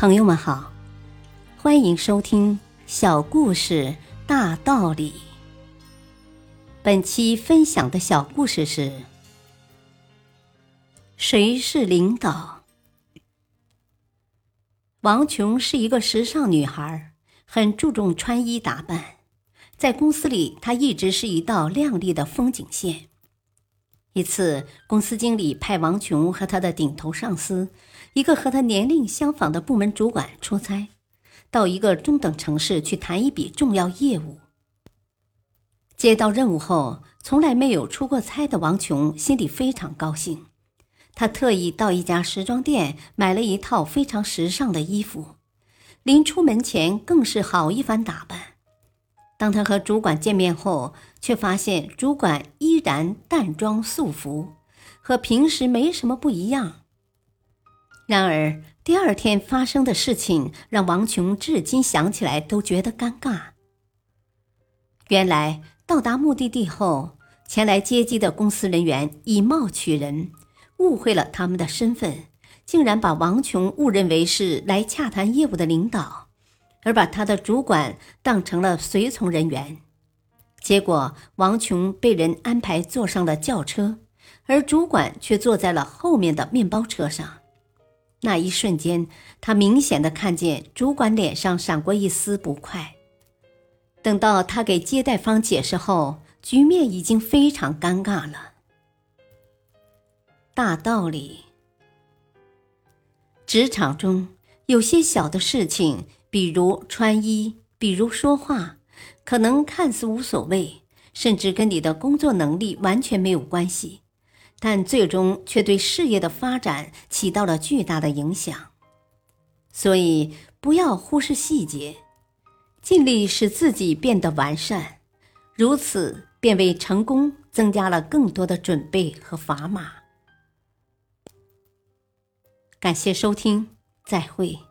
朋友们好，欢迎收听《小故事大道理》。本期分享的小故事是：谁是领导？王琼是一个时尚女孩，很注重穿衣打扮，在公司里，她一直是一道亮丽的风景线。一次，公司经理派王琼和他的顶头上司，一个和他年龄相仿的部门主管出差，到一个中等城市去谈一笔重要业务。接到任务后，从来没有出过差的王琼心里非常高兴，他特意到一家时装店买了一套非常时尚的衣服，临出门前更是好一番打扮。当他和主管见面后，却发现主管依然淡妆素服，和平时没什么不一样。然而第二天发生的事情让王琼至今想起来都觉得尴尬。原来到达目的地后，前来接机的公司人员以貌取人，误会了他们的身份，竟然把王琼误认为是来洽谈业务的领导。而把他的主管当成了随从人员，结果王琼被人安排坐上了轿车，而主管却坐在了后面的面包车上。那一瞬间，他明显的看见主管脸上闪过一丝不快。等到他给接待方解释后，局面已经非常尴尬了。大道理，职场中有些小的事情。比如穿衣，比如说话，可能看似无所谓，甚至跟你的工作能力完全没有关系，但最终却对事业的发展起到了巨大的影响。所以不要忽视细节，尽力使自己变得完善，如此便为成功增加了更多的准备和砝码。感谢收听，再会。